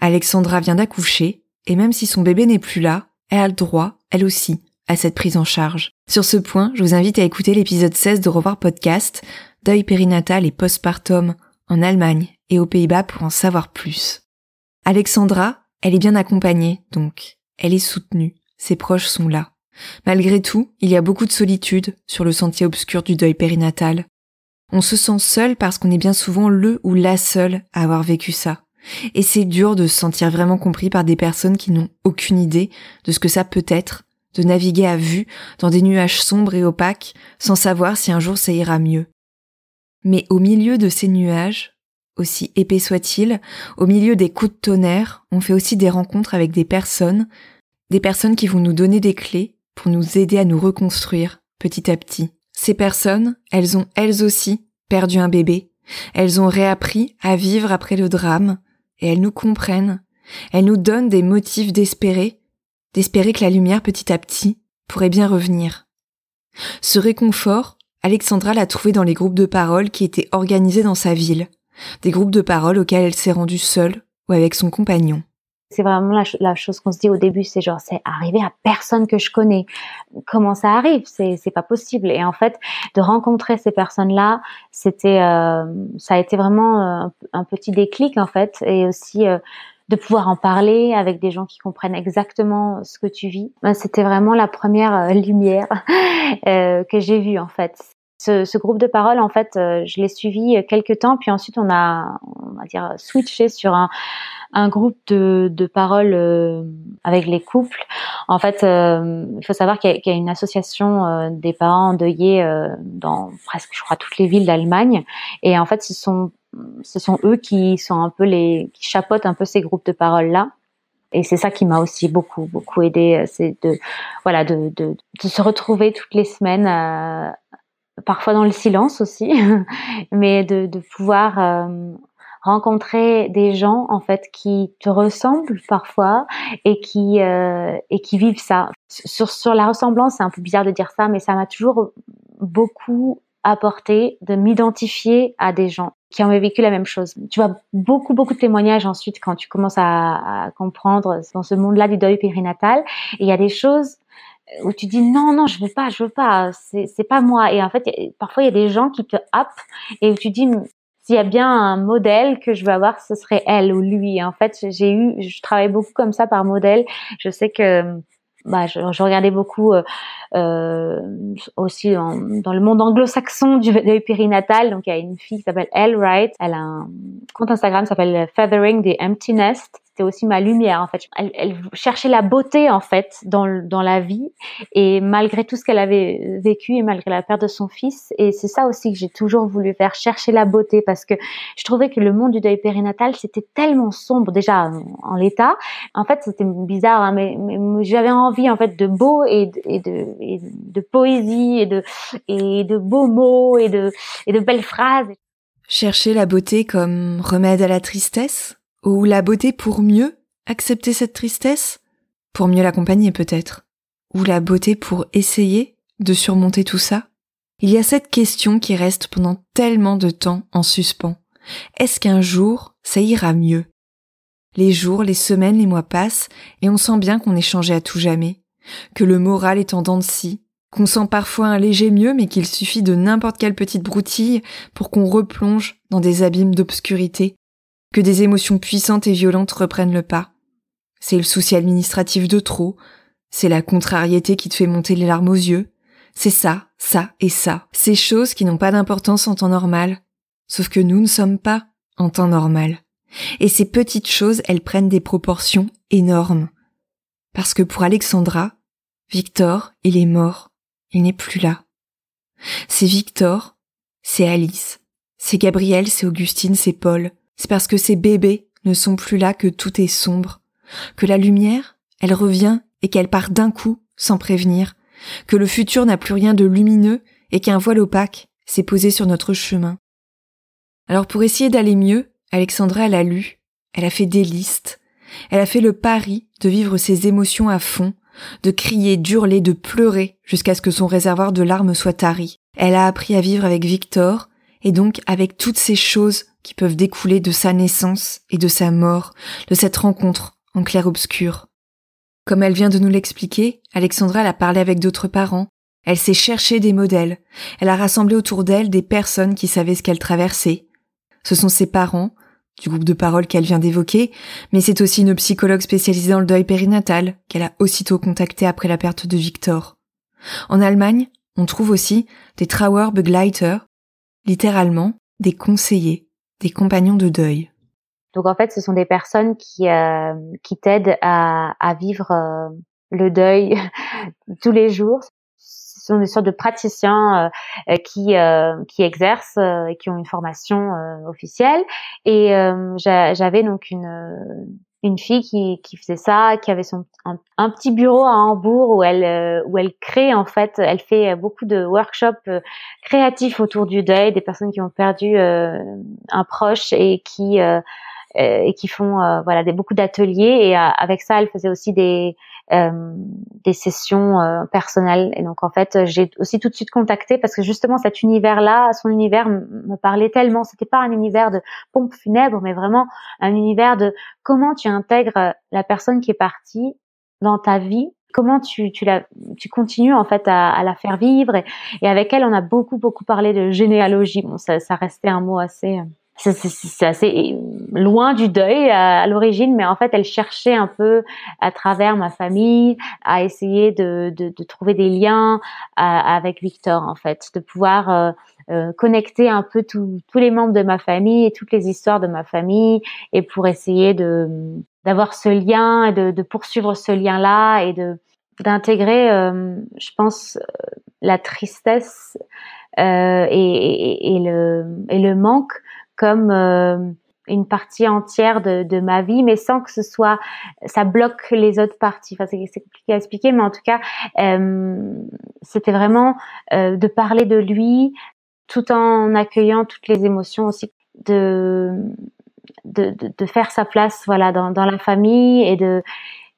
S1: Alexandra vient d'accoucher, et même si son bébé n'est plus là, elle a le droit, elle aussi, à cette prise en charge. Sur ce point, je vous invite à écouter l'épisode 16 de Revoir Podcast, Deuil périnatal et postpartum en Allemagne et aux Pays-Bas pour en savoir plus. Alexandra, elle est bien accompagnée, donc. Elle est soutenue. Ses proches sont là. Malgré tout, il y a beaucoup de solitude sur le sentier obscur du deuil périnatal. On se sent seul parce qu'on est bien souvent le ou la seule à avoir vécu ça. Et c'est dur de se sentir vraiment compris par des personnes qui n'ont aucune idée de ce que ça peut être, de naviguer à vue dans des nuages sombres et opaques sans savoir si un jour ça ira mieux. Mais au milieu de ces nuages, aussi épais soient-ils, au milieu des coups de tonnerre, on fait aussi des rencontres avec des personnes, des personnes qui vont nous donner des clés pour nous aider à nous reconstruire petit à petit. Ces personnes, elles ont elles aussi perdu un bébé, elles ont réappris à vivre après le drame, et elles nous comprennent, elles nous donnent des motifs d'espérer, d'espérer que la lumière petit à petit pourrait bien revenir. Ce réconfort, Alexandra l'a trouvé dans les groupes de parole qui étaient organisés dans sa ville, des groupes de parole auxquels elle s'est rendue seule ou avec son compagnon.
S2: C'est vraiment la, chose qu'on se dit au début, c'est genre c'est arrivé à personne que je connais. Comment ça arrive? C'est c'est pas possible. Et en fait, de rencontrer ces personnes-là, c'était euh, ça a été vraiment euh, un, petit déclic en fait, et aussi euh, de pouvoir en parler avec des gens qui comprennent exactement ce que tu vis. Ben, c'était vraiment la première lumière que j'ai vue en fait. Ce, ce, groupe de parole, en fait, je l'ai suivi quelques temps, puis ensuite on a, on va dire, switché sur un, un groupe de, de paroles euh, avec les couples. En fait, euh, il faut savoir qu'il y, a une association euh, des parents endeuillés dans presque, je crois, toutes les villes d'Allemagne. Et en fait, ce sont ce sont eux qui sont un peu les qui chapeautent un peu ces groupes de paroles là. Et c'est ça qui m'a aussi beaucoup beaucoup aidé, c'est de voilà de, de, de se retrouver toutes les semaines parfois dans le silence aussi, mais de, de pouvoir rencontrer des gens en fait qui te ressemblent parfois et qui euh, et qui vivent ça. Sur sur la ressemblance, c'est un peu bizarre de dire ça, mais ça m'a toujours beaucoup apporté de m'identifier à des gens qui ont vécu la même chose. Tu vois beaucoup beaucoup de témoignages ensuite quand tu commences à, à comprendre dans ce monde-là du deuil périnatal. Il y a des choses où tu dis non non je veux pas je veux pas c'est pas moi et en fait parfois il y a des gens qui te happent et où tu dis s'il y a bien un modèle que je veux avoir, ce serait elle ou lui. En fait, j'ai eu, je travaille beaucoup comme ça par modèle. Je sais que bah, je, regardais beaucoup euh, euh aussi dans le monde anglo-saxon du deuil périnatal. Donc, il y a une fille qui s'appelle Elle Wright. Elle a un compte Instagram qui s'appelle Feathering the Empty Nest c'était aussi ma lumière en fait. Elle, elle, cherchait la beauté en fait dans, dans la vie et malgré tout ce qu'elle avait vécu et malgré la perte de son fils et c'est ça aussi que j'ai toujours voulu faire chercher la beauté parce que je trouvais que le monde du deuil périnatal c'était tellement sombre déjà en, l'état. En fait c'était bizarre hein, mais, mais j'avais envie en fait de beau et de, et de, et de poésie et de et de beaux mots et de et de belles phrases.
S1: Chercher la beauté comme remède à la tristesse? Ou la beauté pour mieux accepter cette tristesse? Pour mieux l'accompagner peut-être. Ou la beauté pour essayer de surmonter tout ça? Il y a cette question qui reste pendant tellement de temps en suspens. Est-ce qu'un jour ça ira mieux? Les jours, les semaines, les mois passent et on sent bien qu'on est changé à tout jamais. que le moral est en dents de scie, qu'on sent parfois un léger mieux mais qu'il suffit de n'importe quelle petite broutille pour qu'on replonge dans des abîmes d'obscurité, que des émotions puissantes et violentes reprennent le pas. C'est le souci administratif de trop, c'est la contrariété qui te fait monter les larmes aux yeux, c'est ça, ça et ça, ces choses qui n'ont pas d'importance en temps normal, sauf que nous ne sommes pas en temps normal. Et ces petites choses, elles prennent des proportions énormes. Parce que pour Alexandra, Victor, il est mort. Il n'est plus là. C'est Victor, c'est Alice, c'est Gabriel, c'est Augustine, c'est Paul. C'est parce que ces bébés ne sont plus là que tout est sombre, que la lumière, elle revient et qu'elle part d'un coup sans prévenir, que le futur n'a plus rien de lumineux et qu'un voile opaque s'est posé sur notre chemin. Alors pour essayer d'aller mieux, Alexandra, elle a lu, elle a fait des listes, elle a fait le pari de vivre ses émotions à fond, de crier, d'hurler, de pleurer jusqu'à ce que son réservoir de larmes soit tari. Elle a appris à vivre avec Victor, et donc avec toutes ces choses qui peuvent découler de sa naissance et de sa mort, de cette rencontre en clair-obscur. Comme elle vient de nous l'expliquer, Alexandra a parlé avec d'autres parents, elle s'est cherché des modèles, elle a rassemblé autour d'elle des personnes qui savaient ce qu'elle traversait. Ce sont ses parents, du groupe de parole qu'elle vient d'évoquer, mais c'est aussi une psychologue spécialisée dans le deuil périnatal qu'elle a aussitôt contactée après la perte de Victor. En Allemagne, on trouve aussi des Trauerbegleiter, littéralement des conseillers, des compagnons de deuil.
S2: Donc en fait, ce sont des personnes qui euh, qui t'aident à, à vivre euh, le deuil tous les jours sont des sortes de praticiens euh, euh, qui euh, qui exercent et qui ont une formation officielle. Et j'avais donc une une fille qui, qui faisait ça, qui avait son un, petit bureau à Hambourg où elle où elle crée en fait, elle fait beaucoup de workshops créatifs autour du deuil, des personnes qui ont perdu un proche et qui et qui font voilà des beaucoup d'ateliers et avec ça elle faisait aussi des euh, des sessions euh, personnelles. Et donc en fait, j'ai aussi tout de suite contacté parce que justement cet univers-là, son univers me parlait tellement. C'était pas un univers de pompe funèbre, mais vraiment un univers de comment tu intègres la personne qui est partie dans ta vie comment tu tu la tu continues en fait à, à la faire vivre et, et, avec elle on a beaucoup beaucoup parlé de généalogie bon ça, ça restait un mot assez c'est assez loin du deuil à, l'origine, mais en fait, elle cherchait un peu à travers ma famille à essayer de, de, trouver des liens avec Victor, en fait, de pouvoir euh, euh, connecter un peu tous les membres de ma famille et toutes les histoires de ma famille, et pour essayer de d'avoir ce lien et de, poursuivre ce lien-là et de d'intégrer, euh, je pense, la tristesse et, le, et le manque comme euh, une partie entière de, de, ma vie, mais sans que ce soit, ça bloque les autres parties. Enfin, c'est compliqué à expliquer, mais en tout cas, euh, c'était vraiment euh, de parler de lui, tout en accueillant toutes les émotions aussi, de de, de, de faire sa place, voilà, dans, dans la famille et de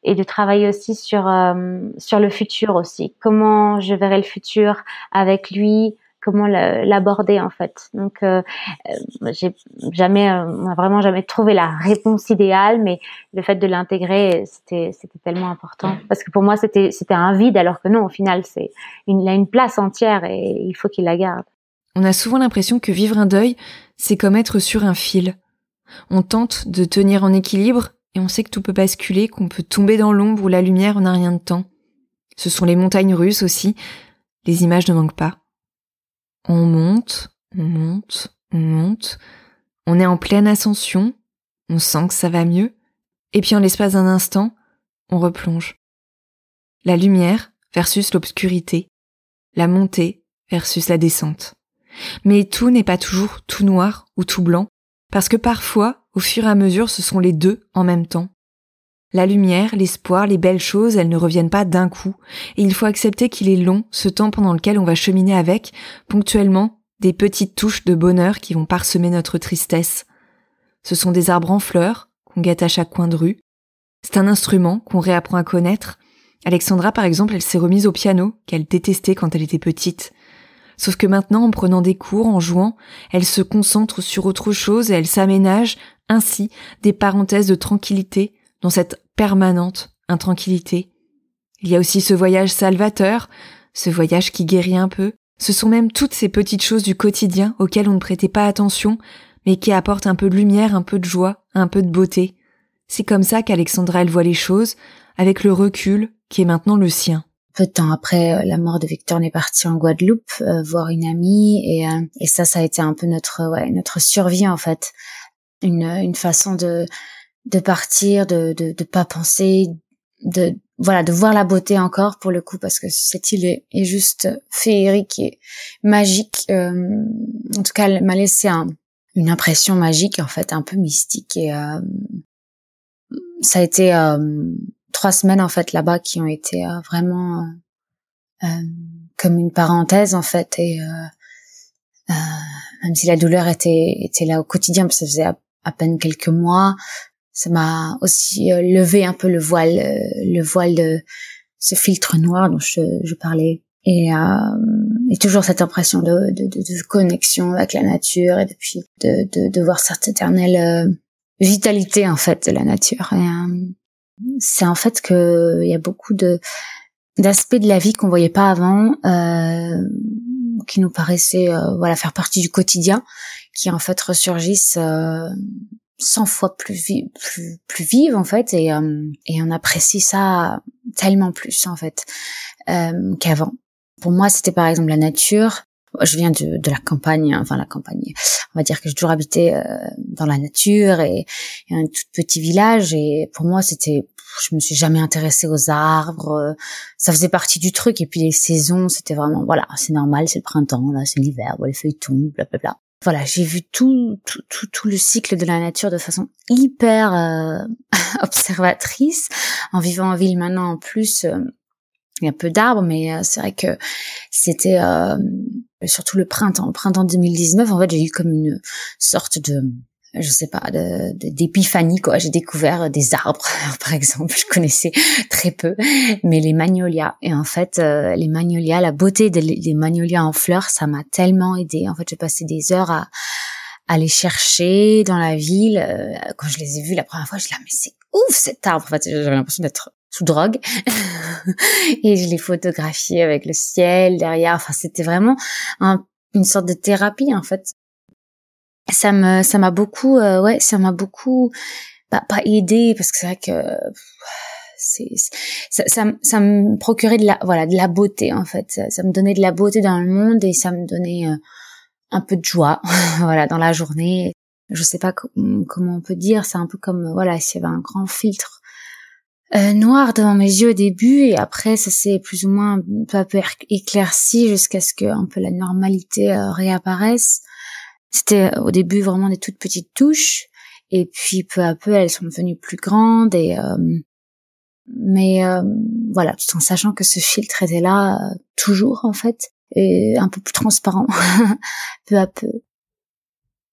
S2: et de travailler aussi sur euh, sur le futur aussi. Comment je verrai le futur avec lui, comment l'aborder en fait. Donc euh, euh, j'ai jamais, euh, vraiment jamais trouvé la réponse idéale, mais le fait de l'intégrer, c'était c'était tellement important parce que pour moi c'était c'était un vide alors que non, au final c'est il a une place entière et il faut qu'il la garde.
S1: On a souvent l'impression que vivre un deuil, c'est comme être sur un fil. On tente de tenir en équilibre et on sait que tout peut basculer, qu'on peut tomber dans l'ombre ou la lumière n'a rien de temps. Ce sont les montagnes russes aussi. Les images ne manquent pas. On monte, on monte, on monte. On est en pleine ascension. On sent que ça va mieux. Et puis en l'espace d'un instant, on replonge. La lumière versus l'obscurité. La montée versus la descente. Mais tout n'est pas toujours tout noir ou tout blanc, parce que parfois, au fur et à mesure, ce sont les deux en même temps. La lumière, l'espoir, les belles choses, elles ne reviennent pas d'un coup, et il faut accepter qu'il est long, ce temps pendant lequel on va cheminer avec, ponctuellement, des petites touches de bonheur qui vont parsemer notre tristesse. Ce sont des arbres en fleurs, qu'on guette à chaque coin de rue. C'est un instrument qu'on réapprend à connaître. Alexandra, par exemple, elle s'est remise au piano, qu'elle détestait quand elle était petite. Sauf que maintenant, en prenant des cours, en jouant, elle se concentre sur autre chose et elle s'aménage ainsi des parenthèses de tranquillité dans cette permanente intranquillité. Il y a aussi ce voyage salvateur, ce voyage qui guérit un peu. Ce sont même toutes ces petites choses du quotidien auxquelles on ne prêtait pas attention, mais qui apportent un peu de lumière, un peu de joie, un peu de beauté. C'est comme ça qu'Alexandra elle voit les choses, avec le recul qui est maintenant le sien.
S2: Peu de temps après euh, la mort de Victor, on est parti en Guadeloupe euh, voir une amie et, euh, et ça, ça a été un peu notre ouais notre survie en fait, une une façon de de partir, de de de pas penser, de voilà de voir la beauté encore pour le coup parce que cette île est, est juste féerique et magique. en tout cas, elle m'a laissé un, une impression magique en fait, un peu mystique et ça a été trois semaines en fait là-bas qui ont été euh, vraiment euh, euh, comme une parenthèse en fait et même si la douleur était était là au quotidien parce que ça faisait à, peine quelques mois ça m'a aussi levé un peu le voile le voile de ce filtre noir dont je, parlais. Et, et toujours cette impression de, de, de, connexion avec la nature et depuis de, de, voir cette éternelle vitalité en fait de la nature. C'est en fait que il y a beaucoup de d'aspects de la vie qu'on voyait pas avant, euh, qui nous paraissaient euh, voilà faire partie du quotidien, qui en fait ressurgissent euh, 100 fois plus plus plus vives en fait et euh, et on apprécie ça tellement plus en fait euh, qu'avant. Pour moi, c'était par exemple la nature, je viens de, de la campagne, enfin la campagne. On va dire que j'ai toujours habité euh, dans la nature et, et, un tout petit village. Et pour moi, c'était, je me suis jamais intéressée aux arbres. Ça faisait partie du truc. Et puis les saisons, c'était vraiment, voilà, c'est normal, c'est le printemps, là, c'est l'hiver, les feuilles tombent, blablabla. Voilà, j'ai vu tout, tout, tout, tout, le cycle de la nature de façon hyper euh, observatrice. En vivant en ville maintenant, en plus, il y a peu d'arbres, mais c'est vrai que c'était surtout le printemps, le printemps 2019, en fait, j'ai eu comme une sorte de je sais pas, d'épiphanie quoi. J'ai découvert des arbres, par exemple, je connaissais très peu, mais les magnolias. Et en fait, euh, les magnolias, la beauté des magnolias en fleurs, ça m'a tellement aidé. En fait, j'ai passé des heures à, à les chercher dans la ville. Euh, quand je les ai vus la première fois, je dit, ah, mais c'est ouf cet arbre. En fait, j'avais l'impression d'être sous drogue et je l'ai photographié avec le ciel derrière enfin c'était vraiment une sorte de thérapie en fait ça me ça m'a beaucoup euh, ouais ça m'a beaucoup pas, pas aidé parce que c'est vrai que c'est ça, ça, ça, me procurait de la voilà de la beauté en fait ça, me donnait de la beauté dans le monde et ça me donnait euh, un peu de joie voilà dans la journée je sais pas comment on peut dire c'est un peu comme voilà s'il y avait un grand filtre euh, noir devant mes yeux au début et après ça s'est plus ou moins à peu éclairci jusqu'à ce que un peu la normalité euh, réapparaisse. C'était euh, au début vraiment des toutes petites touches et puis peu à peu elles sont devenues plus grandes et mais voilà tout en sachant que ce filtre était là toujours en fait et un peu plus transparent peu à peu.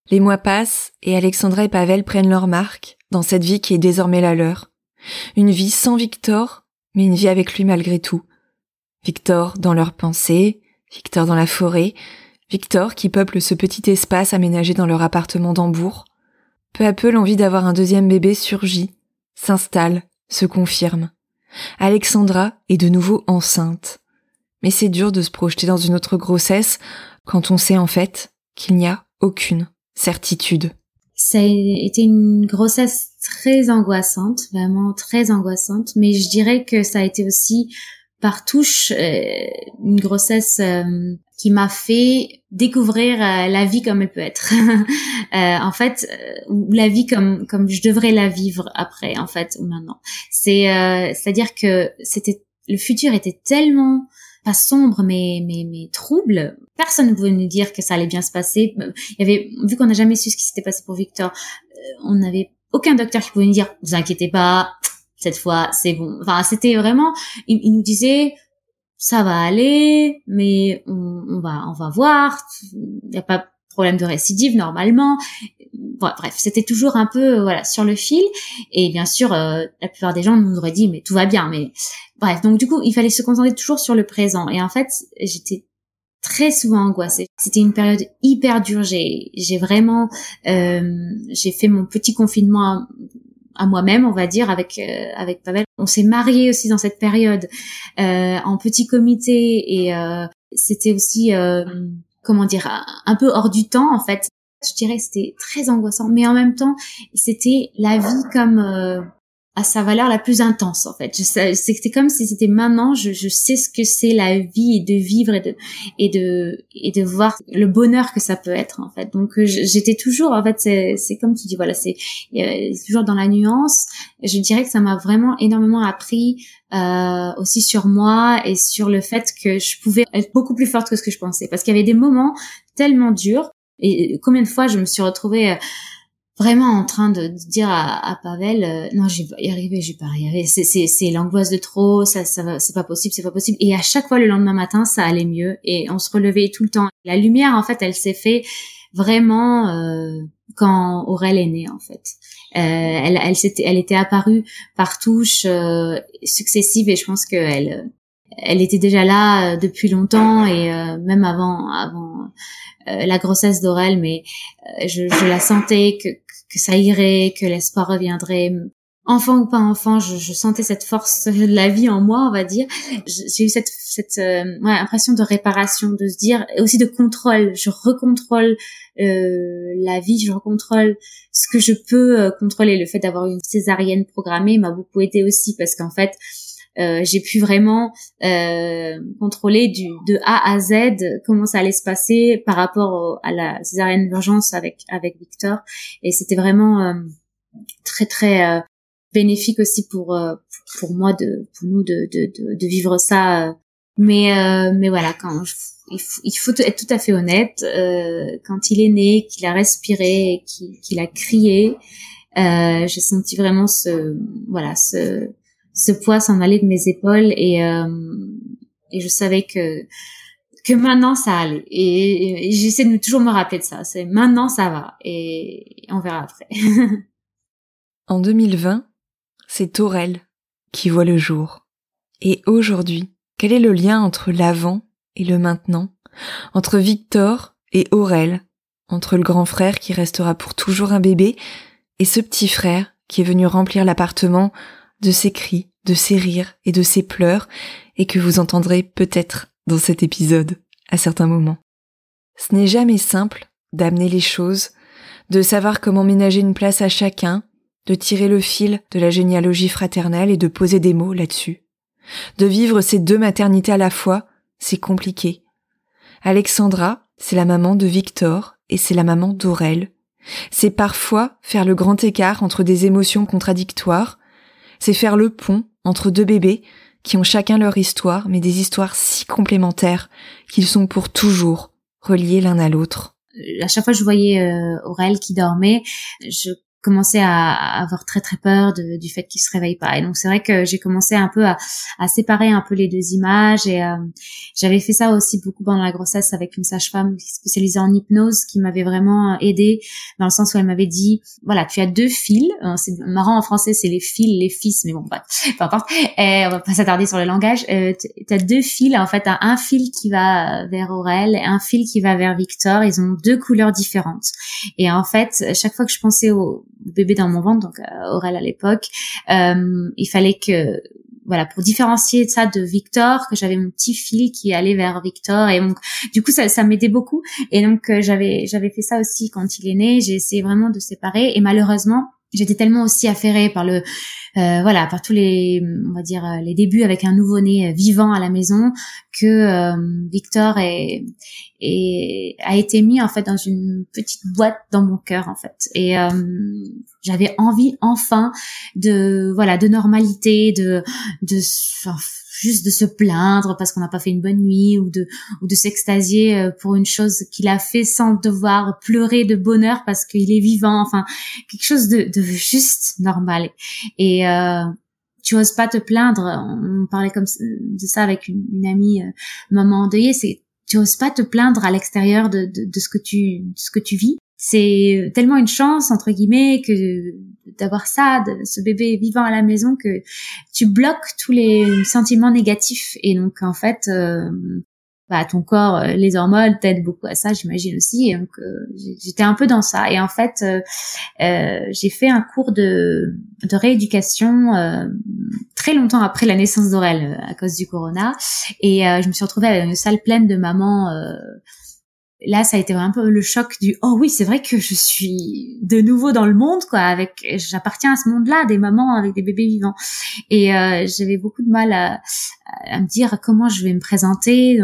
S1: Les mois passent et Alexandra et Pavel prennent leur marque dans cette vie qui est désormais la leur. Une vie sans Victor, mais une vie avec lui malgré tout. Victor dans leurs pensées, Victor dans la forêt, Victor qui peuple ce petit espace aménagé dans leur appartement d'Hambourg. Peu à peu, l'envie d'avoir un deuxième bébé surgit, s'installe, se confirme. Alexandra est de nouveau enceinte. Mais c'est dur de se projeter dans une autre grossesse quand on sait en fait qu'il n'y a aucune certitude
S2: ça a été une grossesse très angoissante, vraiment très angoissante, mais je dirais que ça a été aussi par touche euh, une grossesse euh, qui m'a fait découvrir euh, la vie comme elle peut être. en fait, ou la vie comme comme je devrais la vivre après, en fait, ou maintenant. C'est c'est-à-dire que c'était le futur était tellement pas sombre mais mais mais trouble. Personne ne pouvait nous dire que ça allait bien se passer. Il y avait vu qu'on n'a jamais su ce qui s'était passé pour Victor, euh, on n'avait aucun docteur qui pouvait nous dire vous inquiétez pas, cette fois c'est bon. Enfin c'était vraiment il, nous disait ça va aller, mais on, va on va voir. Il n'y a pas problème de récidive normalement. bref, c'était toujours un peu voilà sur le fil. Et bien sûr, euh, la plupart des gens nous auraient dit mais tout va bien. Mais bref, donc du coup, il fallait se concentrer toujours sur le présent. Et en fait, j'étais très souvent angoissée. C'était une période hyper dure. J'ai, j'ai vraiment, euh, j'ai fait mon petit confinement à moi-même, on va dire, avec avec Pavel. On s'est mariés aussi dans cette période en petit comité et c'était aussi comment dire un peu hors du temps en fait je dirais c'était très angoissant mais en même temps c'était la vie comme à sa valeur la plus intense en fait. C'était comme si c'était maintenant, je, je, sais ce que c'est la vie et de vivre et de et de et de voir le bonheur que ça peut être en fait. Donc euh, j'étais toujours en fait c'est comme tu dis voilà c'est toujours dans la nuance. Je dirais que ça m'a vraiment énormément appris euh, aussi sur moi et sur le fait que je pouvais être beaucoup plus forte que ce que je pensais parce qu'il y avait des moments tellement durs et combien de fois je me suis retrouvée euh, vraiment en train de, dire à, à Pavel euh, non je vais y arriver pas y c'est c'est c'est l'angoisse de trop ça ça c'est pas possible c'est pas possible. Et à chaque fois le lendemain matin ça allait mieux. Et on se relevait tout le temps. La lumière en fait elle s'est fait vraiment euh, quand Aurel est née en fait. Euh, elle elle s'était elle était apparue par touches euh, successives et je pense que elle elle était déjà là euh, depuis longtemps et même avant avant la grossesse d'Aurel, mais je, je, la sentais que, que ça irait, que l'espoir reviendrait. Enfant ou pas enfant, je, je, sentais cette force de la vie en moi, on va dire. J'ai eu cette, cette euh, ouais, impression de réparation, de se dire, et aussi de contrôle. Je recontrôle euh, la vie, je recontrôle ce que je peux euh, contrôler. Le fait d'avoir une césarienne programmée m'a beaucoup aidé aussi parce qu'en fait, euh, j'ai pu vraiment euh, contrôler du de A à Z comment ça allait se passer par rapport à la césarienne d'urgence avec avec Victor. Et c'était vraiment euh, très très bénéfique aussi pour pour moi de pour nous de de de, vivre ça mais mais voilà quand il, faut, il faut être tout à fait honnête quand il est né qu'il a respiré qu'il a crié j'ai senti vraiment ce voilà ce ce poids s'en allait de mes épaules et euh, et je savais que que maintenant ça allait. Et, j'essaie de toujours me rappeler de ça. C'est maintenant ça va et on verra après.
S1: En 2020 c'est Aurel qui voit le jour. Et aujourd'hui quel est le lien entre l'avant et le maintenant? Entre Victor et Aurel? Entre le grand frère qui restera pour toujours un bébé et ce petit frère qui est venu remplir l'appartement de ses cris, de ses rires et de ses pleurs, et que vous entendrez peut-être dans cet épisode à certains moments. Ce n'est jamais simple d'amener les choses, de savoir comment ménager une place à chacun, de tirer le fil de la généalogie fraternelle et de poser des mots là-dessus. De vivre ces deux maternités à la fois, c'est compliqué. Alexandra, c'est la maman de Victor et c'est la maman d'Aurel. C'est parfois faire le grand écart entre des émotions contradictoires, c'est faire le pont entre deux bébés qui ont chacun leur histoire, mais des histoires si complémentaires qu'ils sont pour toujours reliés l'un à l'autre.
S2: À chaque fois que je voyais euh, Aurel qui dormait, je commençais à, avoir très très peur de, du fait qu'il se réveille pas. Et donc c'est vrai que j'ai commencé un peu à, à, séparer un peu les deux images et euh, j'avais fait ça aussi beaucoup pendant la grossesse avec une sage-femme spécialisée en hypnose qui m'avait vraiment euh, aidée dans le sens où elle m'avait dit voilà tu as deux fils. Euh, c'est marrant en français c'est les fils, les fils, mais bon bah, peu importe. Et on va pas s'attarder sur le langage. Euh, tu as deux fils en fait, as un fil qui va vers Aurel et un fil qui va vers Victor. Ils ont deux couleurs différentes. Et en fait chaque fois que je pensais au bébé dans mon ventre, donc euh, Aurel à l'époque, euh, il fallait que voilà pour différencier ça de Victor que j'avais mon petit fil qui allait vers Victor. Et donc du coup ça, ça m'aidait beaucoup. Et donc euh, j'avais j'avais fait ça aussi quand il est né. J'ai essayé vraiment de séparer. Et malheureusement j'étais tellement aussi affairée par le euh, voilà par tous les on va dire les débuts avec un nouveau-né vivant à la maison que euh, Victor est, est, a été mis en fait dans une petite boîte dans mon cœur en fait. Et euh, j'avais envie enfin de voilà de normalité de de juste de se plaindre parce qu'on n'a pas fait une bonne nuit ou de ou de s'extasier euh, pour une chose qu'il a fait sans devoir pleurer de bonheur parce qu'il est vivant. Enfin quelque chose de, de juste normal. Et euh, tu oses pas te plaindre. On parlait comme de ça avec une, amie euh, maman endeuillée. C'est tu oses pas te plaindre à l'extérieur de, de, de, ce que tu de ce que tu vis c'est tellement une chance entre guillemets que d'avoir ça, de ce bébé vivant à la maison que tu bloques tous les sentiments négatifs et donc en fait euh, bah, ton corps, euh, les hormones t'aident beaucoup à ça, j'imagine aussi. donc euh, j'étais un peu dans ça. Et en fait, j'ai fait un cours de, de rééducation très longtemps après la naissance d'Aurel à cause du corona. Et je me suis retrouvée avec une salle pleine de mamans là ça a été un peu le choc du oh oui c'est vrai que je suis de nouveau dans le monde quoi avec j'appartiens à ce monde là des mamans avec des bébés vivants. Et euh, j'avais beaucoup de mal à, à, me dire comment je vais me présenter.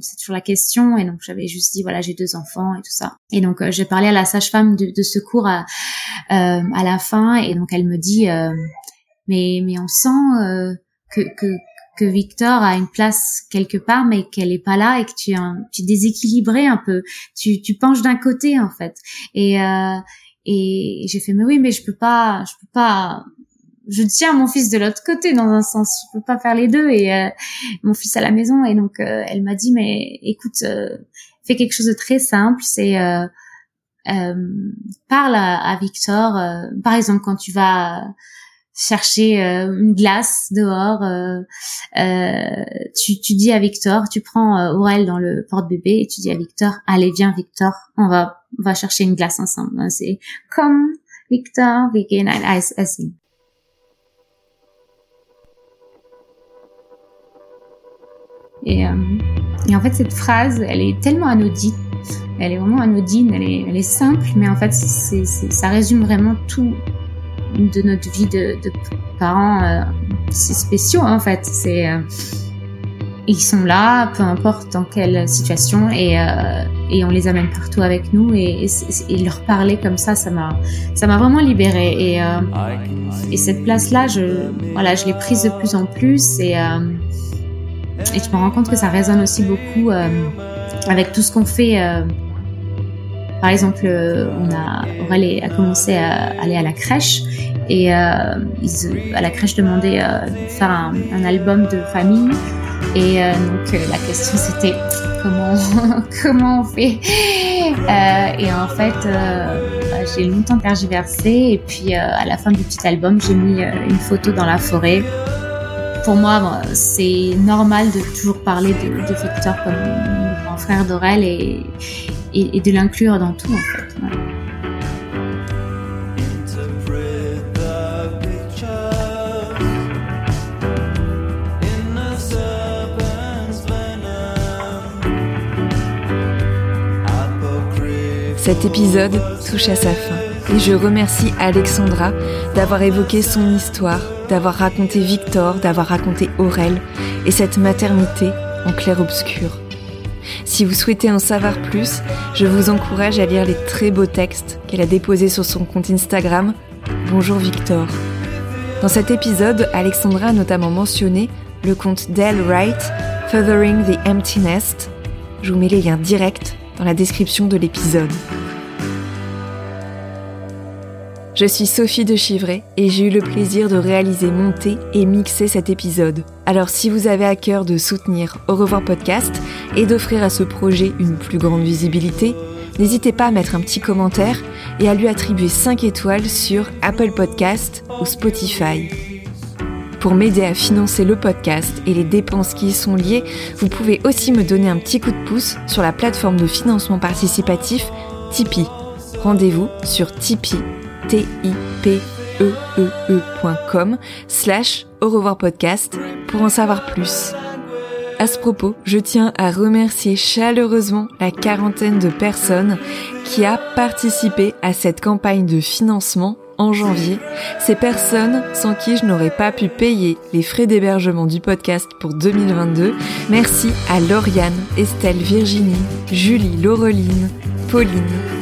S2: C'est toujours la question. Et donc j'avais juste dit voilà j'ai deux enfants et tout ça. Et donc euh, j'ai parlé à la sage-femme de, de secours à, euh, à la fin. Et donc elle me dit euh, mais mais on sent que, que que Victor a une place quelque part mais qu'elle est pas là et que tu es, un, tu es déséquilibré un peu. Tu, tu penches d'un côté en fait. Et euh, et j'ai fait mais oui mais je peux pas je peux pas je tiens mon fils de l'autre côté dans un sens. Je peux pas faire les deux. Et euh, mon fils à la maison. Et donc euh, elle m'a dit mais écoute euh, fais quelque chose de très simple. C'est euh, parle à, à Victor par exemple quand tu vas chercher euh, une glace dehors. Euh, euh, tu, tu dis à Victor, tu prends Aurel dans le porte-bébé et tu dis à Victor, allez viens Victor, on va on va chercher une glace ensemble. C'est comme Victor, can ice essen. Et, euh, et en fait cette phrase, elle est tellement anodine, elle est vraiment anodine, elle est, elle est simple, mais en fait c'est, ça résume vraiment tout de notre vie de, parents euh, spéciaux en fait. C'est euh, ils sont là peu importe dans quelle situation et euh, et on les amène partout avec nous et, et, leur parler comme ça ça m'a ça m'a vraiment libérée et euh, et cette place là je voilà je l'ai prise de plus en plus et et je me rends compte que ça résonne aussi beaucoup avec tout ce qu'on fait par exemple, on a Aurel a commencé à aller à la crèche et euh, à la crèche demandaient euh, de faire un, album de famille. Et euh, donc euh, la question c'était comment comment on fait? Euh, Et en fait, bah, j'ai longtemps tergiversé. Et puis à la fin du petit album, j'ai mis une photo dans la forêt. Pour moi, c'est normal de toujours parler de, de Victor comme mon frère d'Aurel et, et, de l'inclure dans tout en fait.
S1: Cet épisode touche à sa fin et je remercie Alexandra d'avoir évoqué son histoire, d'avoir raconté Victor, d'avoir raconté Aurel et cette maternité en clair-obscur. Si vous souhaitez en savoir plus, je vous encourage à lire les très beaux textes qu'elle a déposés sur son compte Instagram Bonjour Victor. Dans cet épisode, Alexandra a notamment mentionné le compte Dell Wright, Furthering the Empty Nest. Je vous mets les liens directs dans la description de l'épisode. Je suis Sophie de Chivray et j'ai eu le plaisir de réaliser, monter et mixer cet épisode. Alors si vous avez à cœur de soutenir Au revoir podcast et d'offrir à ce projet une plus grande visibilité, n'hésitez pas à mettre un petit commentaire et à lui attribuer 5 étoiles sur Apple Podcast ou Spotify. Pour m'aider à financer le podcast et les dépenses qui y sont liées, vous pouvez aussi me donner un petit coup de pouce sur la plateforme de financement participatif Tipeee. Rendez-vous sur Tipeee t-i-p-e-e-e.com slash au revoir podcast pour en savoir plus. À ce propos, je tiens à remercier chaleureusement la quarantaine de personnes qui a participé à cette campagne de financement en janvier, ces personnes sans qui je n'aurais pas pu payer les frais d'hébergement du podcast pour 2022. Merci à Lauriane, Estelle, Virginie, Julie, Laureline, Pauline,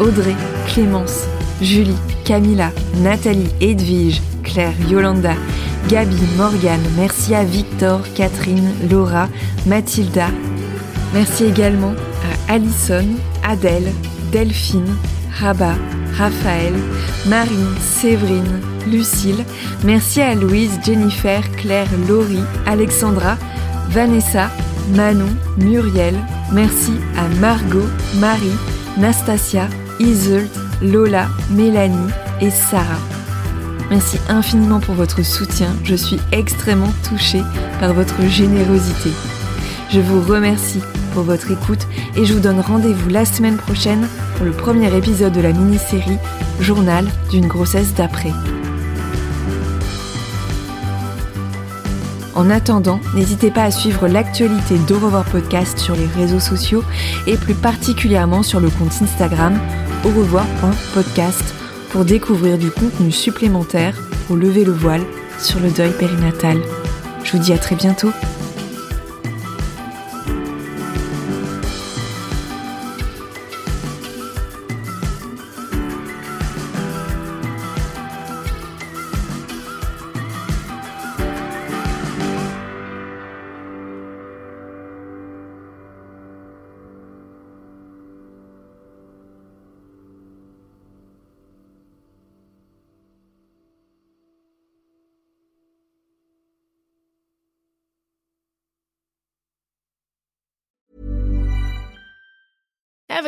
S1: Audrey, Clémence, Julie, Camilla, Nathalie, Edwige, Claire, Yolanda, Gabi, Morgane, merci à Victor, Catherine, Laura, Mathilda. Merci également à Alison, Adèle, Delphine, Rabat, Raphaël, Marine, Séverine, Lucille. Merci à Louise, Jennifer, Claire, Laurie, Alexandra, Vanessa, Manon, Muriel. Merci à Margot, Marie, Nastasia, Iseult, Lola, Mélanie et Sarah. Merci infiniment pour votre soutien, je suis extrêmement touchée par votre générosité. Je vous remercie pour votre écoute et je vous donne rendez-vous la semaine prochaine pour le premier épisode de la mini-série Journal d'une grossesse d'après. En attendant, n'hésitez pas à suivre l'actualité d'Au podcast sur les réseaux sociaux et plus particulièrement sur le compte Instagram au revoir.podcast pour découvrir du contenu supplémentaire pour lever le voile sur le deuil périnatal. Je vous dis à très bientôt.